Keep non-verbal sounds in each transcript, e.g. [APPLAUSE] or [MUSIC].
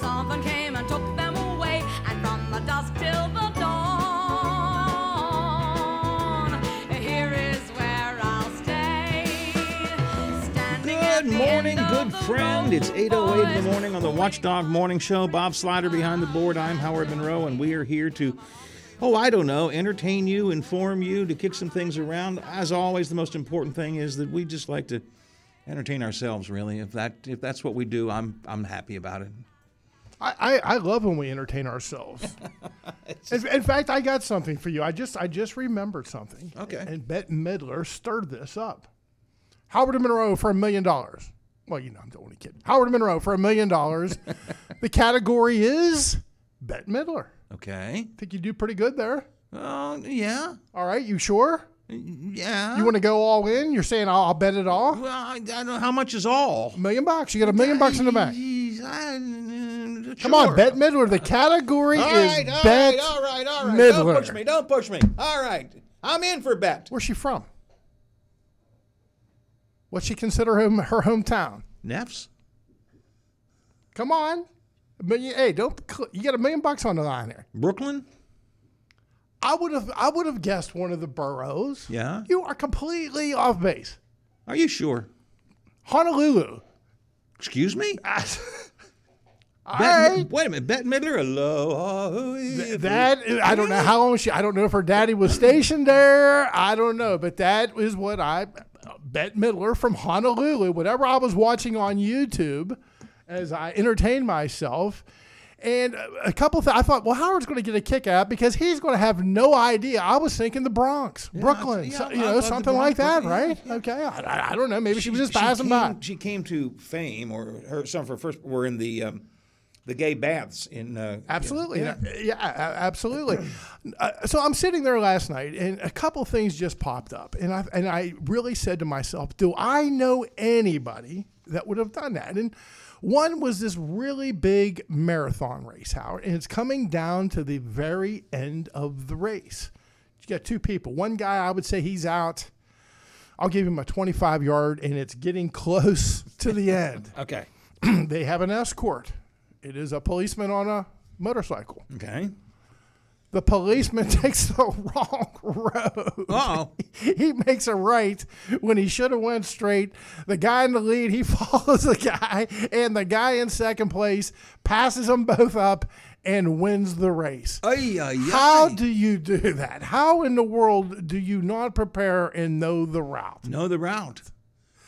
Someone came and took them away, and from the dusk till the dawn, here is where I'll stay. Standing Good morning, good friend. road, It's 8.08 in the morning on the Watchdog Morning Show. Bob Slider behind the board. I'm Howard Monroe, and we are here to, oh, I don't know, entertain you, inform you, to kick some things around. As always, the most important thing is that we just like to entertain ourselves, really. If that if that's what we do, I'm I'm happy about it. I, I, I love when we entertain ourselves. [LAUGHS] in, in fact, I got something for you. I just I just remembered something. Okay. And Bette Midler stirred this up. Howard Monroe for a million dollars. Well, you know, I'm only kidding. Howard Monroe for a million dollars. [LAUGHS] The category is Bette Midler. Okay. Think you do pretty good there. Oh, yeah. All right, you sure? Yeah. You want to go all in? You're saying I'll, I'll bet it all? Well, I, I don't know how much is all. A million bucks. You got a million bucks in the bank. Jeez, I- Come on, sure. Bette Midler. The category All is right, all Bette right, all right, all right. Midler. Don't push me. Don't push me. All right. I'm in for bet. Where's she from? What's she consider home, her hometown? Neffs? Come on. Million, hey, don't you got a million bucks on the line here? Brooklyn? I would have I would have guessed one of the boroughs. Yeah. You are completely off base. Are you sure? Honolulu. Excuse me? [LAUGHS] All Bette- right. Wait a minute. Bette Midler? Aloha. That I don't know how long she. I don't know if her daddy was stationed there. I don't know, but that is what I. Bette Midler from Honolulu. Whatever I was watching on YouTube, as I entertained myself, and a couple of th- I thought, well, Howard's going to get a kick out because he's going to have no idea. I was thinking the Bronx, Brooklyn, yeah, so- I you know, thought something like that, right? yeah, Okay, I, I- I don't know. Maybe she, was just passing came, by. She came to fame, or her some of her first were in the um, the gay baths in. Uh, Absolutely. Yeah. Yeah, a- a- absolutely. Uh, so I'm sitting there last night and a couple things just popped up. And I, and I really said to myself, do I know anybody that would have done that? And one was this really big marathon race, Howard, and it's coming down to the very end of the race. You got two people. One guy, I would say he's out. I'll give him a 25 yard, and it's getting [LAUGHS] close to the end. Okay. [CLEARS THROAT] they have an escort. It is a policeman on a motorcycle. Okay. The policeman [LAUGHS] takes the wrong road. Oh. [LAUGHS] He makes a right when he should have went straight. The guy in the lead, he [LAUGHS] follows the guy, and the guy in second place passes them both up and wins the race. Ay, ay, How do you do that? How in the world do you not prepare and know the route? know the route?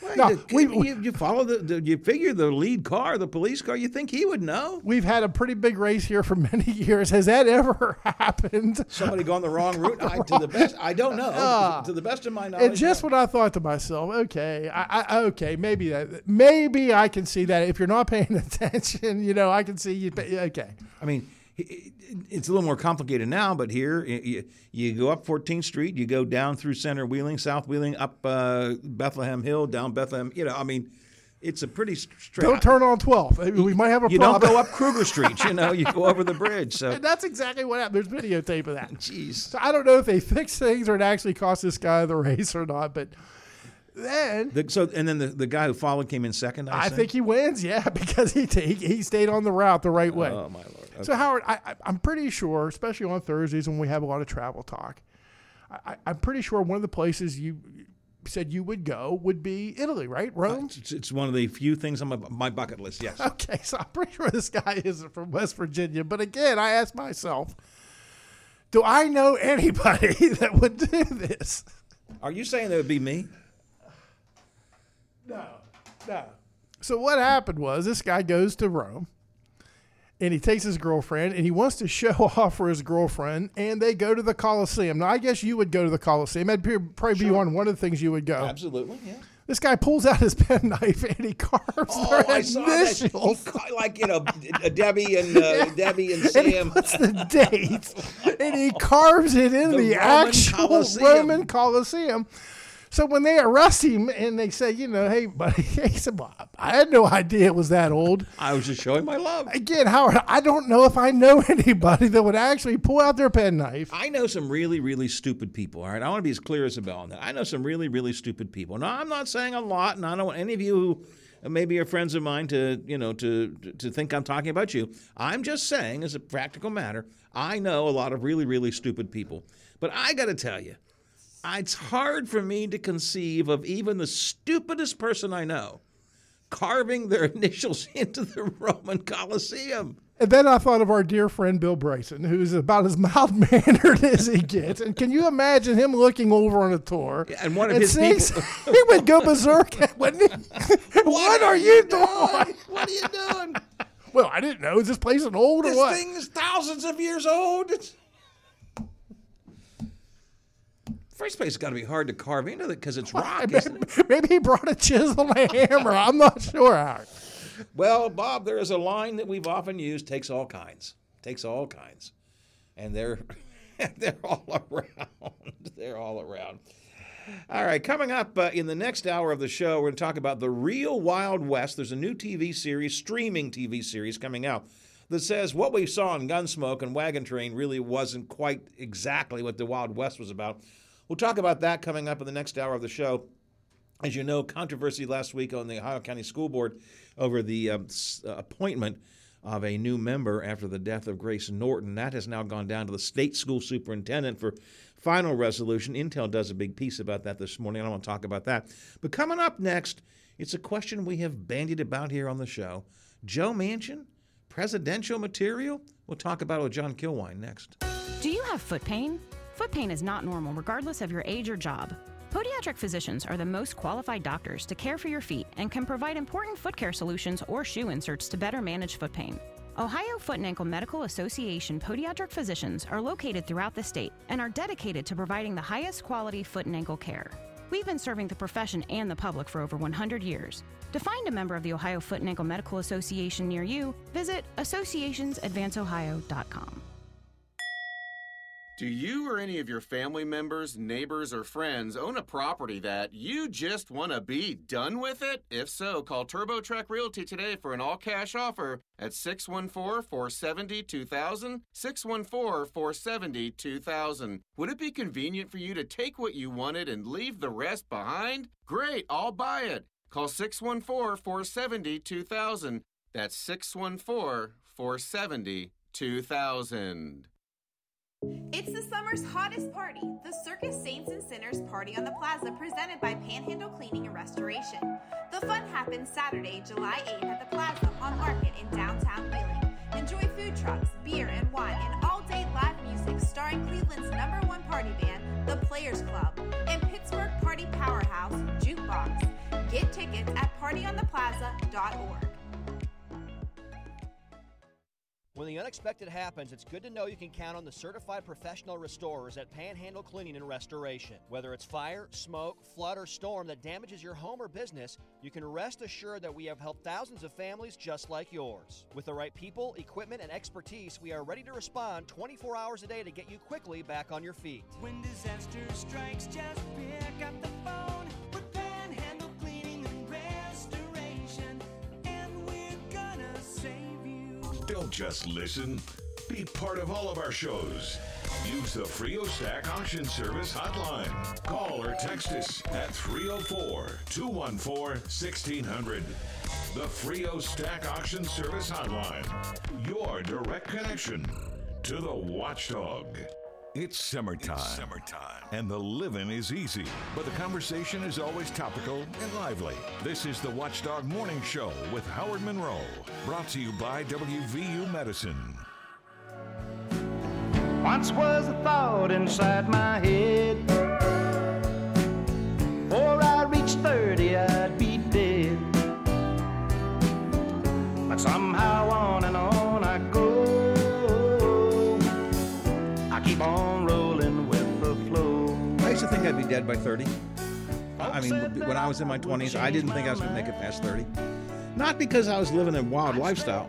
Well, No, you, we- you, you follow the, the. You figure the lead car, the police car. You think he would know? We've had a pretty big race here for [LAUGHS] many years. Has that ever [LAUGHS] happened? Somebody going the wrong route? I, to the best, I don't know. Ah. to the best of my knowledge, And just what I thought to myself, okay, I, I okay, maybe that, maybe I can see that if you're not paying [LAUGHS] attention, you know, I can see you. Okay, I mean, it's a little more complicated now, but here you, you go up 14th Street, you go down through Center Wheeling, South Wheeling, up uh, Bethlehem Hill, down Bethlehem. You know, I mean, it's a pretty st- straight. don't turn on 12. We might have a You don't go up Kruger Street. You know, you go over the bridge. So, And [LAUGHS] that's exactly what happened. There's videotape of that. [LAUGHS] jeez. So I don't know if they fixed things or it actually cost this guy the race or not, but then The, so, and then the, the guy who followed came in second. I, I think he wins, yeah, [LAUGHS] because he, he he stayed on the route the right way. Oh my lord. Okay. So Howard, I, I, I'm pretty sure, especially on Thursdays when we have a lot of travel talk, I, I'm pretty sure one of the places you said you would go would be Italy, right? Uh, Rome. It's, it's one of the few things on my, my bucket list. Yes. [LAUGHS] Okay, so I'm pretty sure this guy isn't from West Virginia. But again, I ask myself, do I know anybody [LAUGHS] that would do this? Are you saying that would be me? No, no. So what happened was this guy goes to Rome and he takes his girlfriend and he wants to show [LAUGHS] off for his girlfriend and they go to the Colosseum. Now I guess you would go to the Colosseum. That'd probably be on one of the things you would go. Absolutely. Yeah. This guy pulls out his [LAUGHS] penknife and he carves Oh, their I saw that. He initials. ca- [LAUGHS] like you know, Debbie and uh, Debbie and And he puts the date and he carves it in The the, Roman actual Colosseum. Roman Colosseum. So when they arrest him and they say, you know, hey, buddy, [LAUGHS] he said, well, I had no idea it was that old. I was just showing my love. Again, Howard, I don't know if I know [LAUGHS] anybody that would actually pull out their penknife. I know some really, really stupid people. All right, I want to be as clear as a bell on that. I know some really, really stupid people. Now, I'm not saying a lot, and I don't want any of you who maybe are friends of mine to you know to to think I'm talking about you. I'm just saying, as a practical matter, I know a lot of really really stupid people, but I got to tell you, it's hard for me to conceive of even the stupidest person I know carving their [LAUGHS] initials into the Roman Colosseum. And then I thought of our dear friend Bill Bryson, who's about as [LAUGHS] mild mannered as he gets. And can you imagine him looking over on a tour? and one of his seeing- people- [LAUGHS] he would go berserk, wouldn't he? what, are you doing? What are you doing? Well, I didn't know. Is this place an old or what? This thing is thousands of years old. It's... First place, it's got to be hard to carve into it because it's rock. isn't it? [LAUGHS] Maybe he brought a chisel and a hammer. I'm not sure, Howard. Well, Bob, there is a line that we've often used: takes all kinds, takes all kinds, and they're [LAUGHS] they're all around. [LAUGHS] They're all around. All right, coming up uh, in the next hour of the show, we're going to talk about the real Wild West. There's a new TV series, streaming TV series coming out that says what we saw in Gunsmoke and Wagon Train really wasn't quite exactly what the Wild West was about. We'll talk about that coming up in the next hour of the show. As you know, controversy last week on the Ohio County School Board over the um, uh, appointment of a new member after the death of Grace Norton. That has now gone down to the state school superintendent for final resolution. Intel does a big piece about that this morning. I don't want to talk about that. But coming up next, it's a question we have bandied about here on the show. Joe Manchin, presidential material? We'll talk about it with John Kilwein next. Do you have foot pain? Foot pain is not normal regardless of your age or job. Podiatric physicians are the most qualified doctors to care for your feet and can provide important foot care solutions or shoe inserts to better manage foot pain. Ohio Foot and Ankle Medical Association podiatric physicians are located throughout the state and are dedicated to providing the highest quality foot and ankle care. We've been serving the profession and the public for over 100 years. To find a member of the Ohio Foot and Ankle Medical Association near you, visit associationsadvanceohio.com. Do you or any of your family members, neighbors, or friends own a property that you just want to be done with it? If so, call TurboTrack Realty today for an all cash offer at 614 470 2000. 614 470 2000. Would it be convenient for you to take what you wanted and leave the rest behind? Great, I'll buy it. Call 614 470 2000. That's 614 470 2000. It's the summer's hottest party, the Circus Saints and Sinners Party on the Plaza, presented by Panhandle Cleaning and Restoration. The fun happens Saturday, July 8th at the Plaza on Market in downtown Wheeling. Enjoy food trucks, beer, and wine, and all day live music starring Cleveland's number one party band, the Players Club, and Pittsburgh Party Powerhouse, Jukebox. Get tickets at partyontheplaza.org. When the unexpected happens, it's good to know you can count on the certified professional restorers at Panhandle Cleaning and Restoration. Whether it's fire, smoke, flood, or storm that damages your home or business, you can rest assured that we have helped thousands of families just like yours. With the right people, equipment, and expertise, we are ready to respond 24 hours a day to get you quickly back on your feet. When disaster strikes, just pick just listen. Be part of all of our shows. Use the Frio Stack Auction Service hotline. Call or text us at 304 214 1600. The Frio Stack Auction Service hotline. Your direct connection to the watchdog. It's summertime. summertime. And the living is easy, but the conversation is always topical and lively. This is the Watchdog Morning Show with Howard Monroe, brought to you by WVU Medicine. Once was a thought inside my head. Before I reached 30, I'd be dead. But somehow on on be dead by 30. I I mean, when I was in my 20s, I didn't think I was going to make it past 30. Not because I was living a wild lifestyle.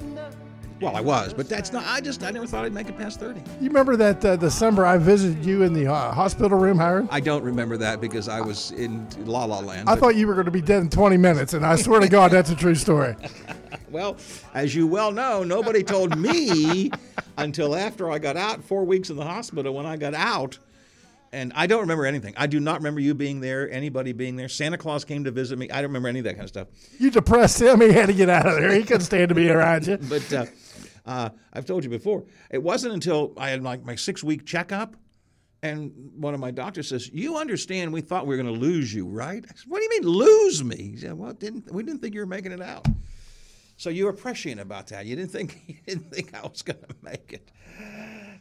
Well, I was, but that's not. I just I never thought I'd make it past 30. You remember that uh, December I visited you in the uh, hospital room, Howard? I don't remember that because I was in La La Land. I but- thought you were going to be dead in 20 minutes, and I swear to God, that's a true story. [LAUGHS] Well, as you well know, nobody told me [LAUGHS] until after I got out, four weeks in the hospital. When I got out, And I don't remember anything. I do not remember you being there, anybody being there. Santa Claus came to visit me. I don't remember any of that kind of stuff. You depressed him. [LAUGHS] He had to get out of there. He couldn't stand to be around you. [LAUGHS] But uh, uh, I've told you before, it wasn't until I had like my six week checkup, and one of my doctors says, "You understand? We thought we were going to lose you, right?" I said, "What do you mean lose me?" He said, "Well, didn't we didn't think you were making it out." So you were prescient about that. You didn't think [LAUGHS] you didn't think I was going to make it.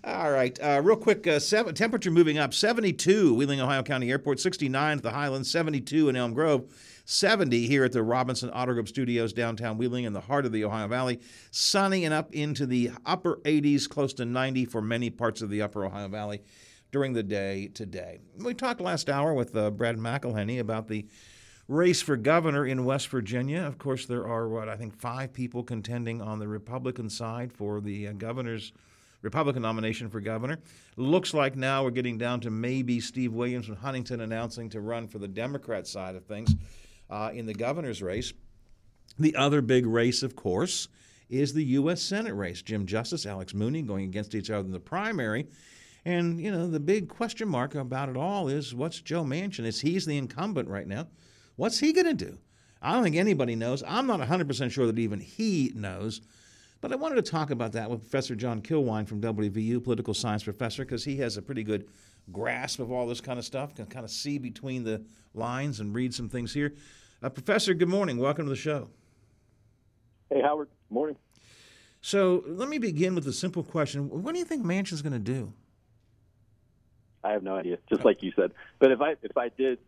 All right, uh, real quick. Uh, seven, temperature moving up. Seventy-two, Wheeling, Ohio County Airport. Sixty-nine at the Highlands. Seventy-two in Elm Grove. 70 here at the Robinson Auto Group Studios downtown Wheeling in the heart of the Ohio Valley. Sunny and up into the upper 80s, close to 90 for many parts of the upper Ohio Valley during the day today. We talked last hour with uh, Brad McElhinny about the race for governor in West Virginia. Of course, there are, what, I think five people contending on the Republican side for the uh, governor's Republican nomination for governor. Looks like now we're getting down to maybe Steve Williams from Huntington announcing to run for the Democrat side of things uh, in the governor's race. The other big race, of course, is the U.S. Senate race. Jim Justice, Alex Mooney going against each other in the primary. And, you know, the big question mark about it all is what's Joe Manchin? Is he's the incumbent right now? What's he going to do? I don't think anybody knows. I'm not 100% sure that even he knows. But I wanted to talk about that with Professor John Kilwein from WVU, political science professor, because he has a pretty good grasp of all this kind of stuff, can kind of see between the lines and read some things here. Uh, professor, good morning. Welcome to the show. Hey, Howard. Morning. So let me begin with a simple question. What do you think Manchin's going to do? I have no idea. Just like you said. But if I if I did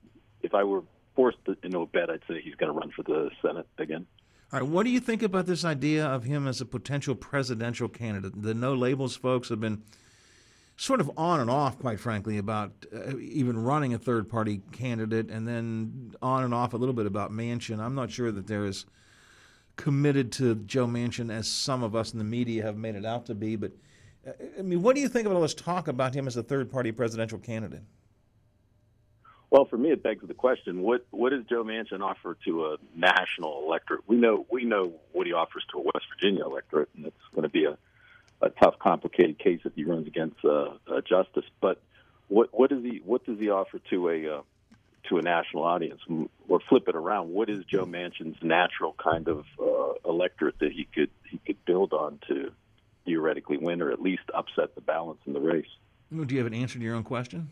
if I were forced to, into a bet, I'd say he's going to run for the Senate again. All right, what do you think about this idea of him as a potential presidential candidate? The no labels folks have been sort of on and off, quite frankly, about uh, even running a third party candidate, and then on and off a little bit about Manchin. I'm not sure that they're committed to Joe Manchin as some of us in the media have made it out to be. But uh, I mean, what do you think about all this talk about him as a third party presidential candidate? Well, for me, it begs the question: what what does Joe Manchin offer to a national electorate? We know we know what he offers to a West Virginia electorate, and it's going to be a, a tough, complicated case if he runs against uh, uh, Justice. But what what does he what does he offer to a uh, to a national audience? Or flip it around: what is Joe Manchin's natural kind of uh, electorate that he could he could build on to theoretically win, or at least upset the balance in the race? Do you have an answer to your own question?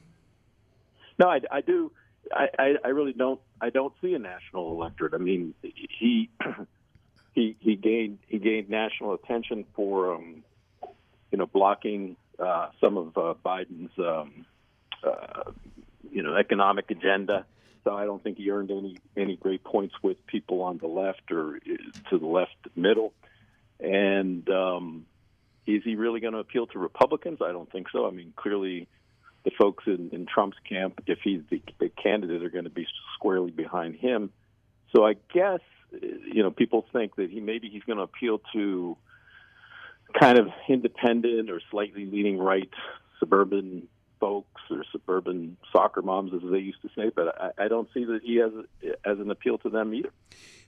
No, I, I do. I, I, I really don't. I don't see a national electorate. I mean, he [CLEARS THROAT] he he gained he gained national attention for um, you know blocking uh, some of uh, Biden's um, uh, you know economic agenda. So I don't think he earned any any great points with people on the left or uh, to the left middle. And um, is he really going to appeal to Republicans? I don't think so. I mean, clearly the folks in, in Trump's camp, if he's the, the candidate, are going to be squarely behind him. So I guess you know people think that he maybe he's going to appeal to kind of independent or slightly leaning right suburban folks or suburban soccer moms, as they used to say. But I, I don't see that he has as an appeal to them either.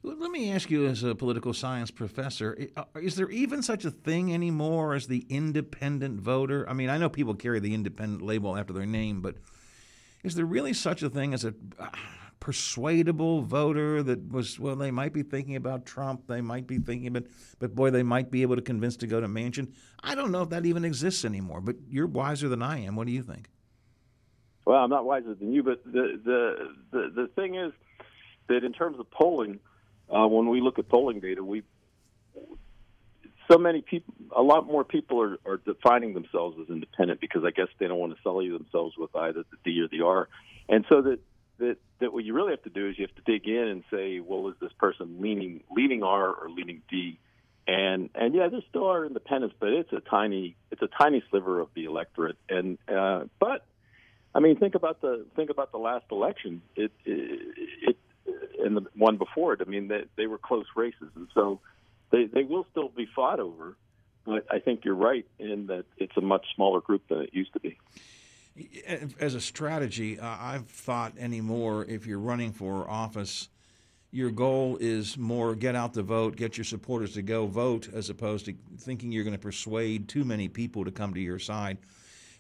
Let me ask you, as a political science professor, is there even such a thing anymore as the independent voter? I mean, I know people carry the independent label after their name, but is there really such a thing as a uh, persuadable voter that was, well, they might be thinking about Trump, they might be thinking about, but boy, they might be able to convince to go to Manchin? I don't know if that even exists anymore, but you're wiser than I am. What do you think? Well, I'm not wiser than you, but the the the, the thing is that in terms of polling, uh, when we look at polling data, we so many people, a lot more people are, are defining themselves as independent because I guess they don't want to sully themselves with either the D or the R, and so that that that what you really have to do is you have to dig in and say, well, is this person leaning leaning R or leaning D? And and yeah, there still are independents, but it's a tiny it's a tiny sliver of the electorate. And uh, but I mean, think about the think about the last election. It it, it and the one before it. I mean, they, they were close races, and so they they will still be fought over. But I think you're right in that it's a much smaller group than it used to be. As a strategy, uh, I've thought anymore if you're running for office, your goal is more get out the vote, get your supporters to go vote, as opposed to thinking you're going to persuade too many people to come to your side.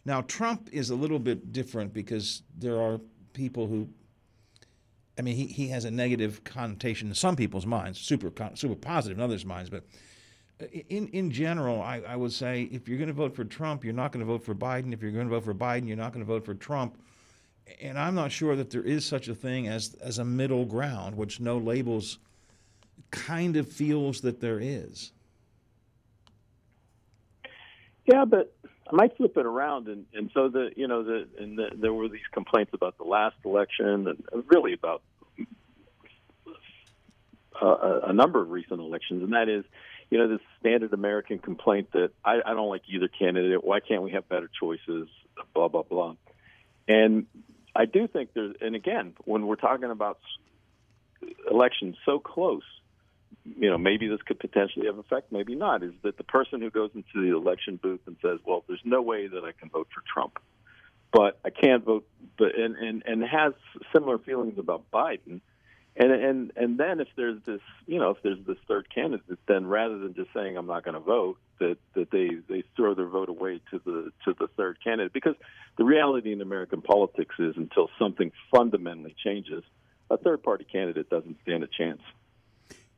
Now, Trump is a little bit different because there are people who, I mean, he, he has a negative connotation in some people's minds, super super positive in others' minds. But uh, in in general, I, I would say if you're going to vote for Trump, you're not going to vote for Biden. If you're going to vote for Biden, you're not going to vote for Trump. And I'm not sure that there is such a thing as as a middle ground, which no labels kind of feels that there is. Yeah, but I might flip it around, and and so the you know the and the, there were these complaints about the last election, and really about uh, a, number of recent elections, and that is, you know, this standard American complaint that I, I don't like either candidate. Why can't we have better choices? Blah blah blah. And I do think there's, and again, when we're talking about elections so close, you know, maybe this could potentially have effect, maybe not, is that the person who goes into the election booth and says, well, there's no way that I can vote for Trump, but I can't vote, but, and, and, and has similar feelings about Biden. And, and, and then if there's this, you know, if there's this third candidate, then rather than just saying I'm not going to vote, that, that they, they throw their vote away to the, to the third candidate. Because the reality in American politics is until something fundamentally changes, a third party candidate doesn't stand a chance.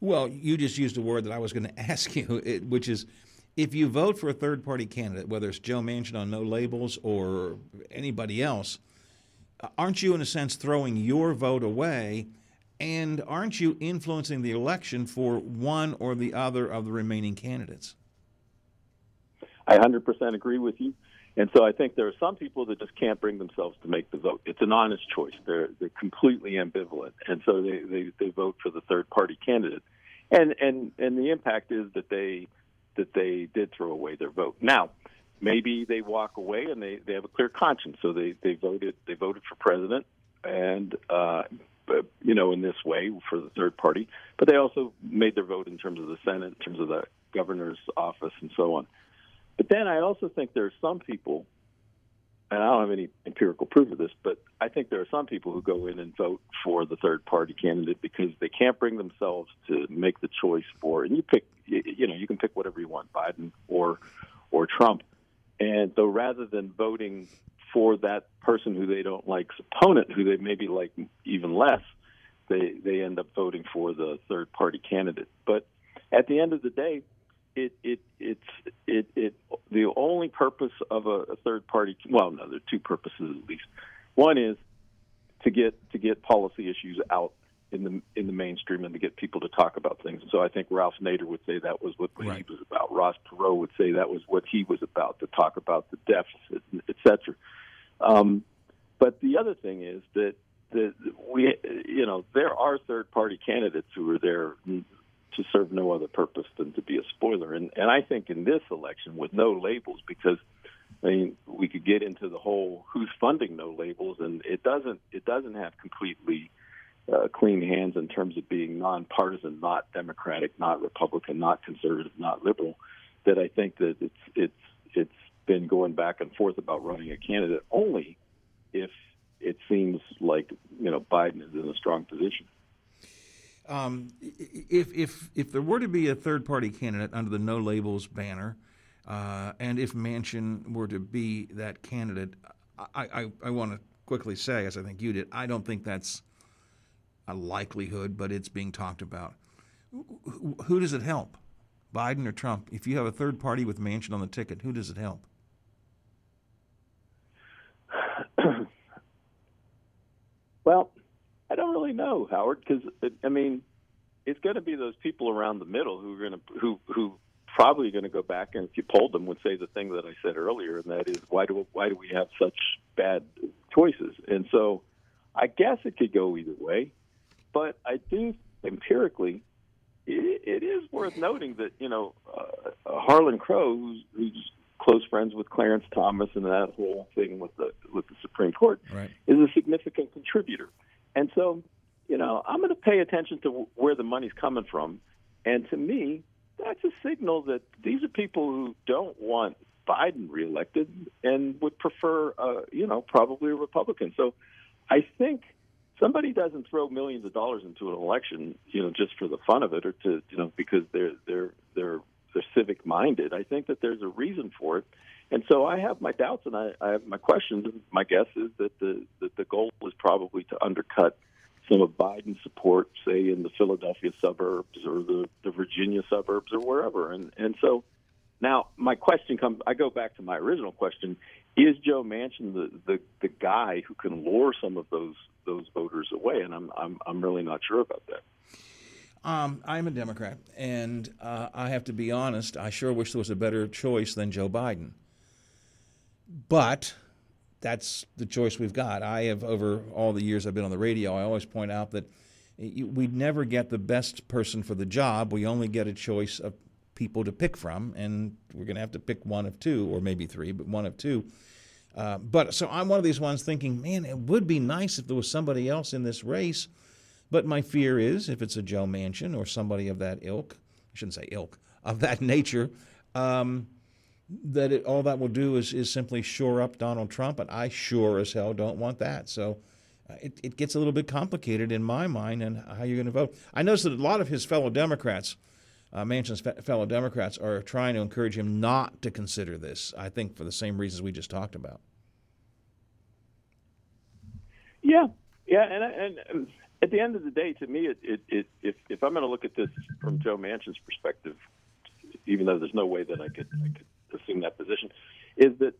Well, you just used a word that I was going [LAUGHS] to ask you, which is if you vote for a third party candidate, whether it's Joe Manchin on no labels or anybody else, aren't you, in a sense, throwing your vote away? And aren't you influencing the election for one or the other of the remaining candidates? I 100% agree with you. And so I think there are some people that just can't bring themselves to make the vote. It's an honest choice. They're they're completely ambivalent, and so they, they, they vote for the third party candidate. And and and the impact is that they that they did throw away their vote. Now, maybe they walk away and they, they have a clear conscience, so they, they voted they voted for president, and uh, Uh, you know in this way for the third party. But they also made their vote in terms of the Senate, in terms of the governor's office, and so on. But then I also think there are some people, and I don't have any empirical proof of this, but I think there are some people who go in and vote for the third party candidate because they can't bring themselves to make the choice for. And you pick, you know, you can pick whatever you want, Biden or or Trump. And so rather than voting for that person who they don't like's opponent, who they maybe like even less, they they end up voting for the third party candidate. But at the end of the day, it it it's it it the only purpose of a, a third party well no there are two purposes at least one is to get to get policy issues out in the in the mainstream and to get people to talk about things so I think Ralph Nader would say that was what Right. he was about Ross Perot would say that was what he was about to talk about the deficit et cetera um, but the other thing is that that we you know there are third party candidates who are there to serve no other purpose than to be a spoiler. And and I think in this election with no labels, because I mean we could get into the whole who's funding no labels, and it doesn't it doesn't have completely uh, clean hands in terms of being nonpartisan, not Democratic, not Republican, not conservative, not liberal. That I think that it's it's it's been going back and forth about running a candidate only if it seems like you know Biden is in a strong position. Um, if if if there were to be a third party candidate under the no labels banner, uh, and if Manchin were to be that candidate, I I, I want to quickly say, as I think you did, I don't think that's a likelihood, but it's being talked about. Who, does it help, Biden or Trump? If you have a third party with Manchin on the ticket, who does it help? [CLEARS THROAT] Well, I don't really know, Howard, because I mean, it's going to be those people around the middle who are going to who who probably going to go back and if you polled them would say the thing that I said earlier, and that is why do why do we have such bad choices? And so, I guess it could go either way, but I do empirically. It, it is worth noting that you know uh, Harlan Crow, who's, who's close friends with Clarence Thomas and that whole thing with the with the Supreme Court, Right. is a significant contributor. And so, you know, I'm going to pay attention to where the money's coming from. And to me, that's a signal that these are people who don't want Biden reelected and would prefer, uh, you know, probably a Republican. So I think somebody doesn't throw millions of dollars into an election, you know, just for the fun of it or to, you know, because they're they're they're they're civic minded. I think that there's a reason for it, and so I have my doubts and I, I have my questions. My guess is that the that the goal is probably to undercut some of Biden's support, say in the Philadelphia suburbs or the, the Virginia suburbs or wherever. And and so now my question comes. I go back to my original question: Is Joe Manchin the the, the guy who can lure some of those those voters away? And I'm I'm I'm really not sure about that. Um, I'm a Democrat, and uh, I have to be honest. I sure wish there was a better choice than Joe Biden. But that's the choice we've got. I have, over all the years I've been on the radio, I always point out that we never get the best person for the job. We only get a choice of people to pick from, and we're going to have to pick one of two, or maybe three, but one of two. Uh, but so I'm one of these ones thinking, man, it would be nice if there was somebody else in this race. But my fear is if it's a Joe Manchin or somebody of that ilk, I shouldn't say ilk, of that [LAUGHS] nature, um, that it, all that will do is, is simply shore up Donald Trump, and I sure as hell don't want that. So uh, it, it gets a little bit complicated in my mind and how you're going to vote. I notice that a lot of his fellow Democrats, uh, Manchin's fe- fellow Democrats, are trying to encourage him not to consider this, I think for the same reasons we just talked about. Yeah, yeah, and and, and at the end of the day, to me, it, it, it if if I'm going to look at this from Joe Manchin's perspective, even though there's no way that I could I could assume that position, is that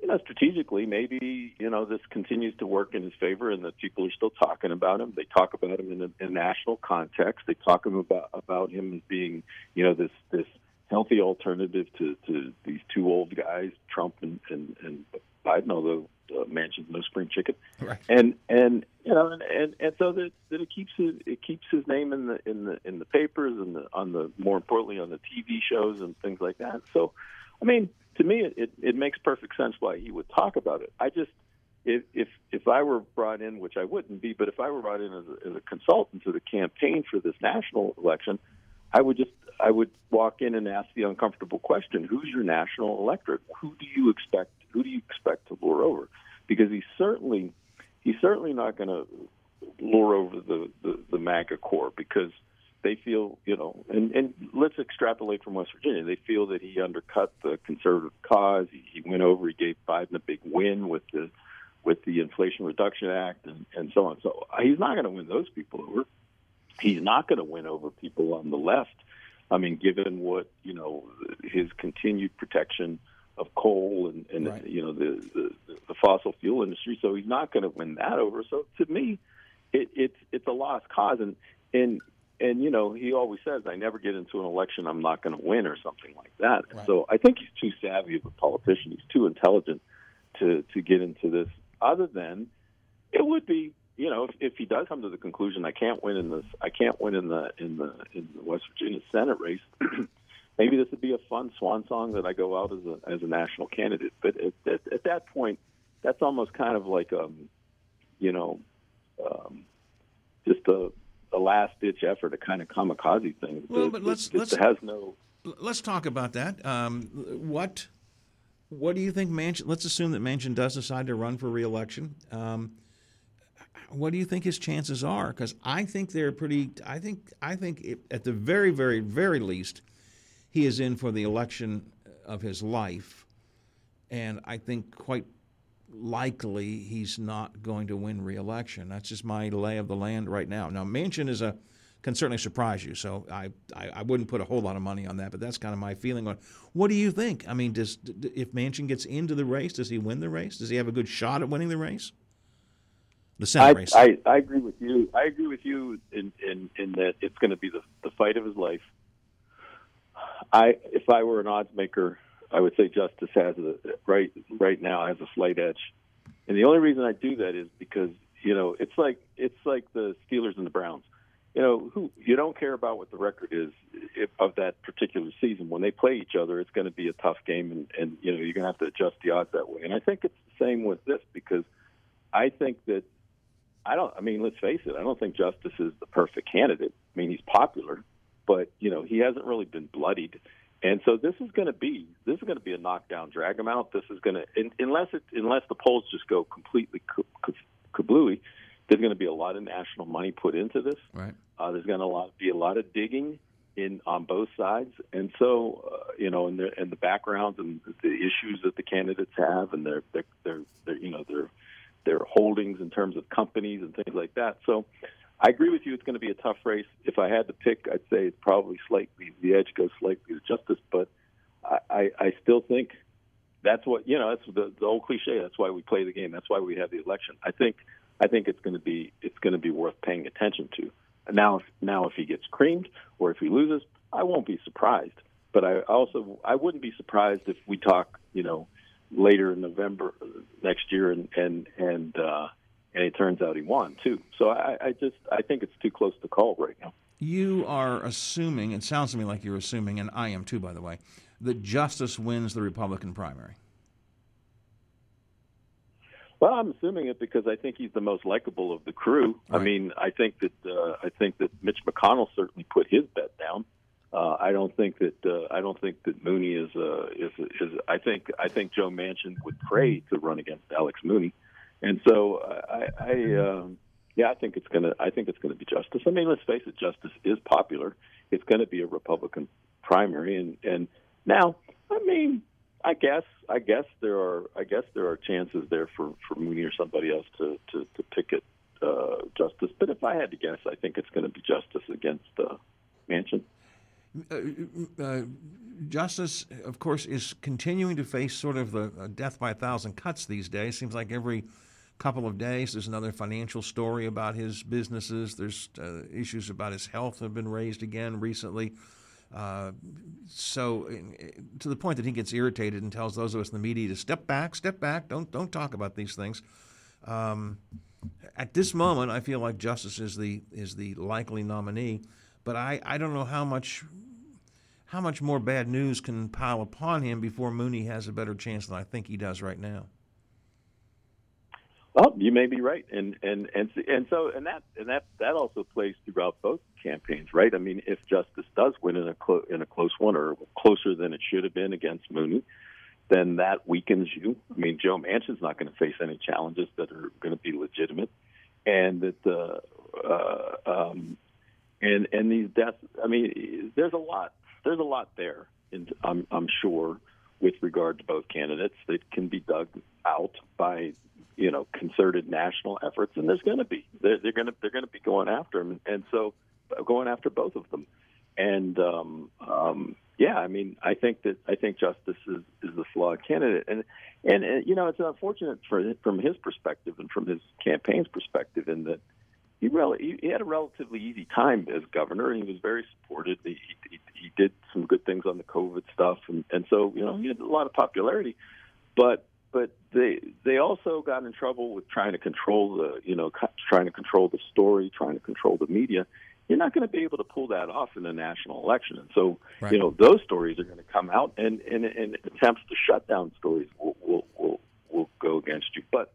you know strategically maybe you know this continues to work in his favor and that people are still talking about him. They talk about him in a, in a national context. They talk him about about him as being you know this this healthy alternative to to these two old guys, Trump and and, and Biden, although uh, Manchin's no spring chicken. Right. And and you know and, and, and so that, that it keeps his, it keeps his name in the in the in the papers and the on the more importantly on the TV shows and things like that. So, I mean, to me, it, it, makes perfect sense why he would talk about it. I just if if if I were brought in, which I wouldn't be, but if I were brought in as a, as a consultant to the campaign for this national election, I would just I would walk in and ask the uncomfortable question: Who's your national electorate? Who do you expect? Who do you expect to lure over? Because he's certainly he's certainly not going to lure over the, the the MAGA core because they feel you know, and and let's extrapolate from West Virginia. They feel that he undercut the conservative cause. He, he went over. He gave Biden a big win with the with the Inflation Reduction Act and and so on. So uh, he's not going to win those people over he's not going to win over people on the left. I mean, given what you know, his continued protection of coal and, and Right. you know the, the the fossil fuel industry, so he's not going to win that over. So to me, it, it's it's a lost cause, and and and you know he always says, "I never get into an election I'm not going to win" or something like that. Right. So I think he's too savvy of a politician. He's too intelligent to to get into this. Other than it would be you know if, if he does come to the conclusion I can't win in this I can't win in the in the in the West Virginia Senate race [CLEARS THROAT] maybe this would be a fun swan song that I go out as a as a national candidate but at, at, at that point that's almost kind of like um you know um just a a last ditch effort a kind of kamikaze thing Well, but let's- let's- has no Let's talk about that. Um, what what do you think Manchin? Let's assume that Manchin does decide to run for reelection. Um, what do you think his chances are? Because I think they're pretty. I think I think it, at the very very very least, he is in for the election of his life, and I think quite likely he's not going to win reelection. That's just my lay of the land right now. Now Manchin is a can certainly surprise you, so I, I, I wouldn't put a whole lot of money on that, but that's kind of my feeling on. What do you think? I mean, does if Manchin gets into the race, does he win the race? Does he have a good shot at winning the race? The Senate I, race. I, I agree with you. I agree with you in, in, in that it's going to be the, the fight of his life. I, if I were an odds maker, I would say Justice has a right right now has a slight edge, and the only reason I do that is because you know it's like it's like the Steelers and the Browns. You know, who you don't care about what the record is of that particular season. When they play each other, it's going to be a tough game, and, and you know you're going to have to adjust the odds that way. And I think it's the same with this because I think that I don't. I mean, let's face it. I don't think Justice is the perfect candidate. I mean, he's popular, but you know, he hasn't really been bloodied, and so this is going to be this is going to be a knockdown, drag him out. This is going to unless it unless the polls just go completely ka- ka- kablooey. There's going to be a lot of national money put into this. right. Uh, there's going to lot, be a lot of digging in on both sides, and so uh, you know, and the and the backgrounds and the issues that the candidates have, and their their, their, their you know their their holdings in terms of companies and things like that. So. I agree with you. It's going to be a tough race. If I had to pick, I'd say it's probably slightly the edge goes slightly to Justice, but I, I, I still think that's what you know. That's the, the old cliche. That's why we play the game. That's why we have the election. I think I think it's going to be it's going to be worth paying attention to. Now, if, now if he gets creamed or if he loses, I won't be surprised. But I also I wouldn't be surprised if we talk, you know, later in November next year and and and uh, and it turns out he won too. So I, I just I think it's too close to call right now. You are assuming, it sounds to me like you're assuming, and I am too, by the way, that Justice wins the Republican primary. Well, I'm assuming it because I think he's the most likable of the crew. I mean, I think that uh, I think that Mitch McConnell certainly put his bet down. Uh, I don't think that uh, I don't think that Mooney is uh, is is. I think I think Joe Manchin would pray to run against Alex Mooney, and so I, I um, yeah, I think it's gonna I think it's gonna be Justice. I mean, let's face it, Justice is popular. It's going to be a Republican primary, and and now I mean I guess I guess there are I guess there are chances there for for Mooney or somebody else to to, to picket uh, Justice. But if I had to guess, I think it's going to be Justice against uh, Manchin. Uh, uh, Justice, of course, is continuing to face sort of the uh, death by a thousand cuts these days. Seems like every couple of days there's another financial story about his businesses. There's uh, issues about his health have been raised again recently. Uh, so, to the point that he gets irritated and tells those of us in the media to step back, step back, don't don't talk about these things. Um, at this moment, I feel like Justice is the is the likely nominee, but I, I don't know how much how much more bad news can pile upon him before Mooney has a better chance than I think he does right now. Well, you may be right, and and and and so and that and that that also plays throughout both campaigns, right? I mean, if Justice does win in a clo- in a close one or closer than it should have been against Mooney, then that weakens you. I mean, Joe Manchin's not going to face any challenges that are going to be legitimate, and that the uh, um, and and these deaths. I mean, there's a lot. There's a lot there. In, I'm I'm sure with regard to both candidates that can be dug out by you know concerted national efforts, and there's going to be they're, they're going to they're going to be going after them, and so going after both of them, and um, um, yeah, I mean, I think that I think Justice is, is the flawed candidate, and, and and you know it's unfortunate for from his perspective and from his campaign's perspective in that he really he had a relatively easy time as governor. He was very supported. He, he, he did some good things on the COVID stuff, and and so you know he had a lot of popularity, but but they they also got in trouble with trying to control the you know trying to control the story, trying to control the media. You're not going to be able to pull that off in a national election, and so Right. you know those stories are going to come out, and and, and attempts to shut down stories will will will, will go against you. But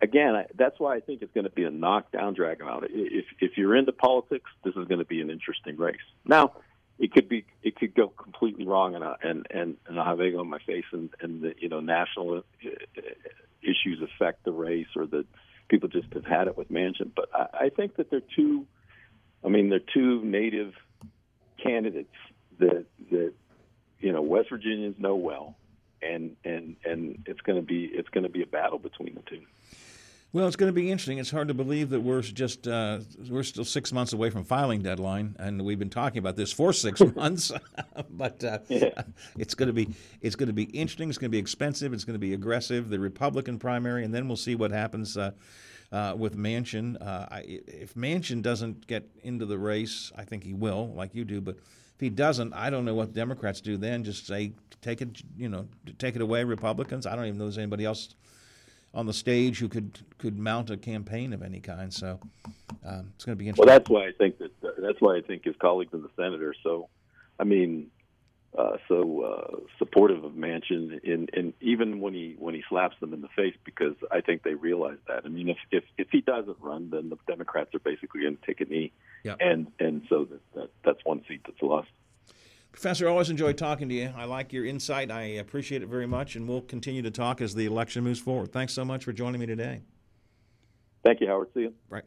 again, I, that's why I think it's going to be a knockdown, drag out. If if you're into politics, this is going to be an interesting race. Now, it could be it could go completely wrong, and I- and and and I'll have egg on my face, and and the, you know national uh, issues affect the race, or that people just have had it with Manchin. But I, I think that they're two. I mean, they're two native candidates that that you know West Virginians know well, and and and it's going to be it's going to be a battle between the two. Well, it's going to be interesting. It's hard to believe that we're just uh, we're still six months away from filing deadline, and we've been talking about this for six [LAUGHS] months. [LAUGHS] but uh, [LAUGHS] it's going to be it's going to be interesting. It's going to be expensive. It's going to be aggressive. The Republican primary, and then we'll see what happens uh, uh, with Manchin. Uh, if Manchin doesn't get into the race, I think he will, like you do. But if he doesn't, I don't know what the Democrats do then. Just say take it, you know, take it away, Republicans. I don't even know if there's anybody else on the stage who could could mount a campaign of any kind. So um, it's going to be interesting. Well, that's why I think that that's why I think his colleagues in the Senate are so, I mean, uh, so uh, supportive of Manchin, in, in even when he when he slaps them in the face, because I think they realize that. I mean, if if, if he doesn't run, then the Democrats are basically going to take a knee, Yeah. and and so that, that that's one seat that's lost. Professor, I always enjoy talking to you. I like your insight. I appreciate it very much, and we'll continue to talk as the election moves forward. Thanks so much for joining me today. Thank you, Howard. See you. Right.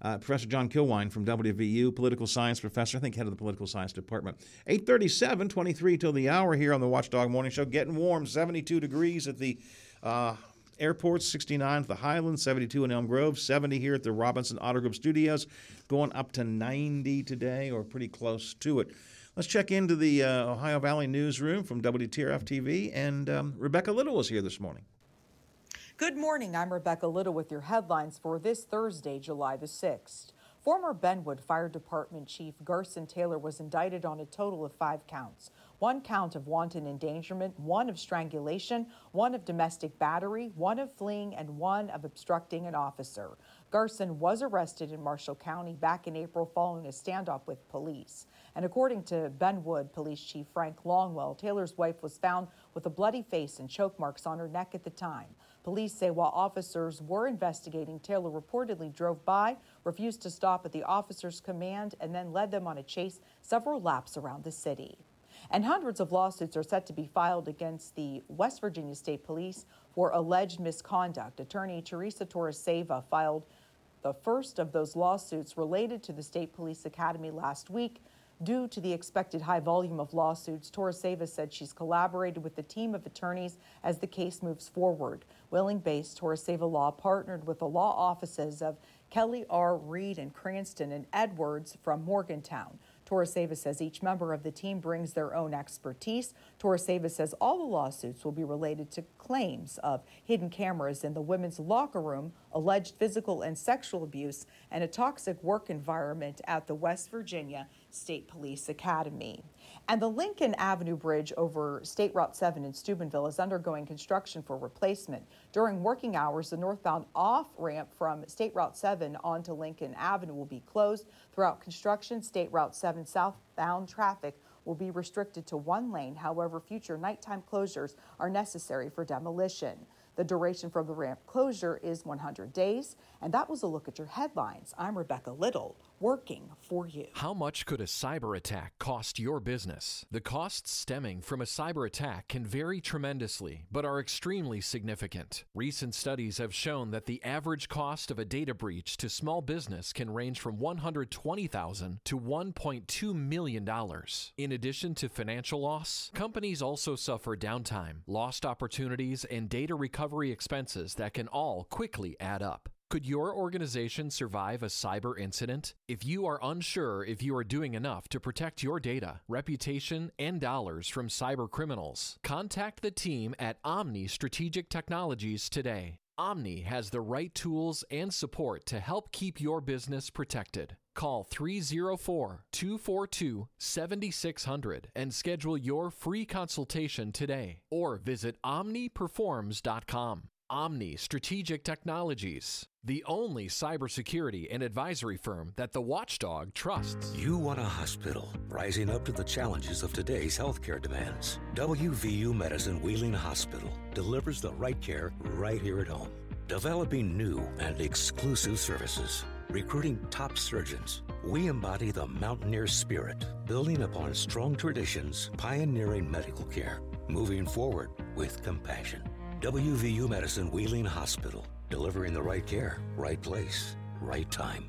Uh, professor John Kilwein from WVU, political science professor, I think head of the political science department. 837, 23 till the hour here on the Watchdog Morning Show. Getting warm, 72 degrees at the uh, airport, 69 at the Highlands, 72 in Elm Grove, 70 here at the Robinson Auto Group Studios, going up to 90 today or pretty close to it. Let's check into the uh, Ohio Valley newsroom from WTRF TV, and um, Rebecca Little was here this morning. Good morning. I'm Rebecca Little with your headlines for this Thursday, July the 6th. Former Benwood Fire Department Chief Garson Taylor was indicted on a total of five counts one count of wanton endangerment, one of strangulation, one of domestic battery, one of fleeing, and one of obstructing an officer. Garson was arrested in Marshall County back in April following a standoff with police. And according to Benwood Police Chief Frank Longwell, Taylor's wife was found with a bloody face and choke marks on her neck at the time. Police say while officers were investigating, Taylor reportedly drove by, refused to stop at the officer's command, and then led them on a chase several laps around the city. And hundreds of lawsuits are set to be filed against the West Virginia State Police for alleged misconduct. Attorney Teresa Toriseva filed the first of those lawsuits related to the State Police Academy last week. Due to the expected high volume of lawsuits, Toriseva said she's collaborated with the team of attorneys as the case moves forward. Wheeling based Toriseva Law partnered with the law offices of Kelly R. Reed and Cranston and Edwards from Morgantown. Toriseva says each member of the team brings their own expertise. Toriseva says all the lawsuits will be related to claims of hidden cameras in the women's locker room, alleged physical and sexual abuse, and a toxic work environment at the West Virginia State Police Academy. And the Lincoln Avenue Bridge over State Route 7 in Steubenville is undergoing construction for replacement. During working hours, the northbound off ramp from State Route 7 onto Lincoln Avenue will be closed. Throughout construction, State Route 7 southbound traffic will be restricted to one lane. However, future nighttime closures are necessary for demolition. The duration for the ramp closure is 100 days. And that was a look at your headlines. I'm Rebecca Little, working for you. How much could a cyber attack cost your business? The costs stemming from a cyber attack can vary tremendously, but are extremely significant. Recent studies have shown that the average cost of a data breach to small business can range from 120,000 to $1.2 million. In addition to financial loss, companies also suffer downtime, lost opportunities, and data recovery expenses that can all quickly add up. Could your organization survive a cyber incident? If you are unsure if you are doing enough to protect your data, reputation, and dollars from cyber criminals, contact the team at Omni Strategic Technologies today. Omni has the right tools and support to help keep your business protected. Call 304 242 7600 and schedule your free consultation today or visit omniperforms.com. Omni Strategic Technologies, the only cybersecurity and advisory firm that the watchdog trusts. You want a hospital rising up to the challenges of today's healthcare demands. WVU Medicine Wheeling Hospital delivers the right care right here at home, developing new and exclusive services, recruiting top surgeons. We embody the mountaineer spirit, building upon strong traditions, pioneering medical care, moving forward with compassion. WVU Medicine Wheeling Hospital, delivering the right care, right place, right time.